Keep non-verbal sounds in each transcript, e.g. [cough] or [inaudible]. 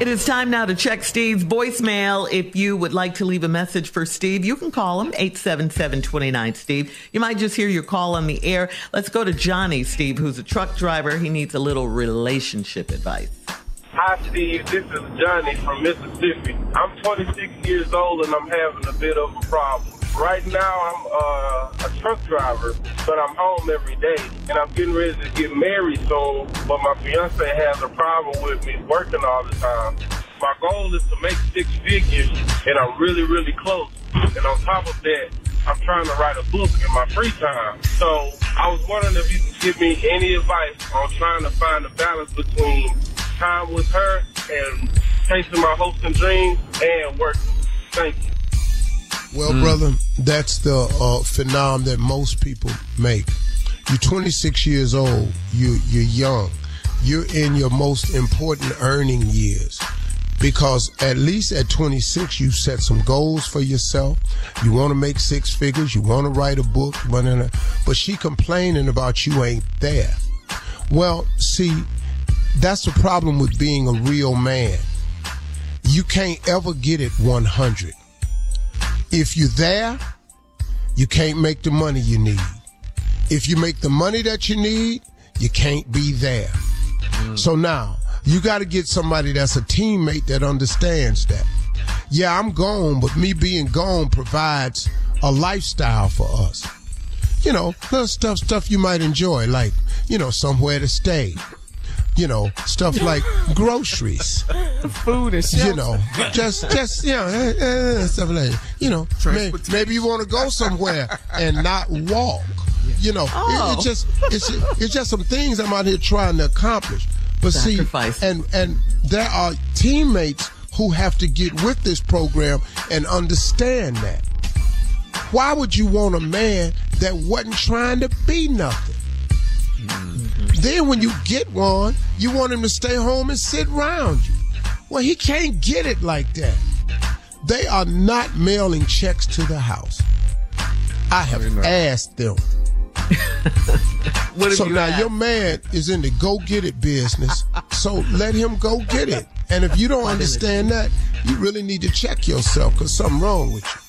It is time now to check Steve's voicemail. If you would like to leave a message for Steve, you can call him 877-29 Steve. You might just hear your call on the air. Let's go to Johnny, Steve, who's a truck driver. He needs a little relationship advice. Hi, Steve. This is Johnny from Mississippi. I'm 26 years old and I'm having a bit of a problem. Right now, I'm uh, a truck driver, but I'm home every day, and I'm getting ready to get married soon. But my fiance has a problem with me working all the time. My goal is to make six figures, and I'm really, really close. And on top of that, I'm trying to write a book in my free time. So I was wondering if you could give me any advice on trying to find a balance between time with her and chasing my hopes and dreams and working. Thank you. Well, mm. brother, that's the uh, phenomenon that most people make. You're 26 years old. You you're young. You're in your most important earning years because at least at 26 you set some goals for yourself you want to make six figures you want to write a book but she complaining about you ain't there well see that's the problem with being a real man you can't ever get it 100 if you're there, you can't make the money you need. If you make the money that you need, you can't be there. Mm. So now, you got to get somebody that's a teammate that understands that. Yeah, I'm gone, but me being gone provides a lifestyle for us. You know, little stuff, stuff you might enjoy, like, you know, somewhere to stay, you know, stuff [laughs] like groceries, food and you know, just just you know, uh, uh, stuff like you know, may, maybe you want to go somewhere and not walk. You know, oh. it, it, just it's it's just some things I'm out here trying to accomplish. But Sacrifice. see, and and there are teammates who have to get with this program and understand that. Why would you want a man that wasn't trying to be nothing? Mm-hmm. Then when you get one, you want him to stay home and sit around you. Well, he can't get it like that. They are not mailing checks to the house. I have asked them. [laughs] so now asked? your man is in the go get it business. so let him go get it. And if you don't understand that, you really need to check yourself because something wrong with you.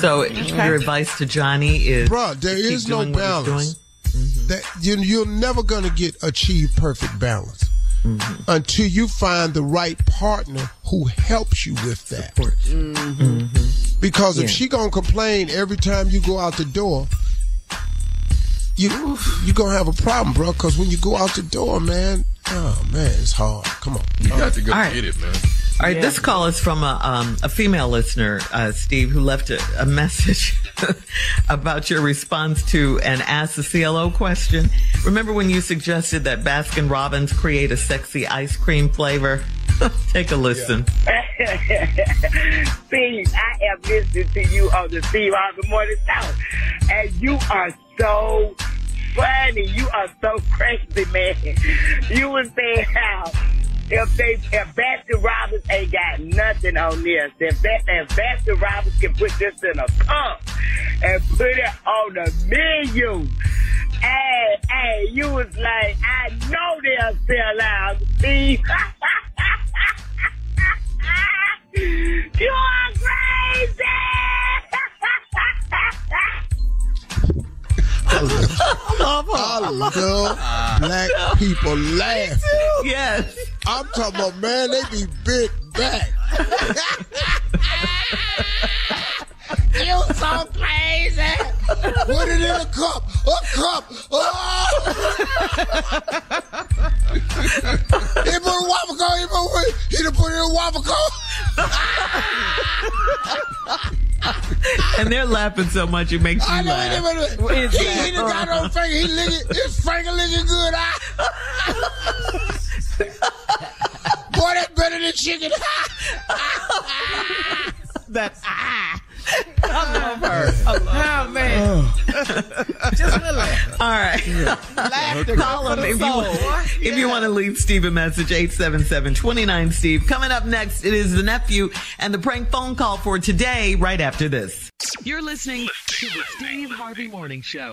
So your advice to Johnny is, bro, there is no balance. Mm-hmm. That you, you're never gonna get achieve perfect balance mm-hmm. until you find the right partner who helps you with that. Mm-hmm. Because if yeah. she gonna complain every time you go out the door, you you gonna have a problem, bro. Because when you go out the door, man, oh man, it's hard. Come on, you got to go All right. get it, man. All right, this call is from a, um, a female listener, uh, Steve, who left a, a [laughs] message about your response to an Ask the CLO question. Remember when you suggested that Baskin Robbins create a sexy ice cream flavor? [laughs] Take a listen. [laughs] Steve, I have listened to you on the Steve Harvey Morning Show, and you are so funny. You are so crazy, man. You were saying how if they if Baskin Robbins ain't got nothing on this, if that if Baskin Robbins can put this in a cup and put it on the menu. Hey, hey, you was like, I know they'll sell out, Steve. [laughs] you are crazy! [laughs] I love black people laugh. Yes. I'm talking about, man, they be bit back. you so crazy! Put it in a cup. A cup. Oh! he put a waffle cone. He put, he done put it in a waffle cone. and they're laughing so much it makes you I know laugh. he done put He, he done got on finger. He licking. His finger licking good. Ah. Chicken. [laughs] That's ah. I love her. Oh man. [laughs] Just a little. All right. Laughter Call good him for the if you, soul, want, boy. if you want to leave Steve a message, 877-29-STEVE. Coming up next, it is the nephew and the prank phone call for today, right after this. You're listening to the Steve Harvey Morning Show.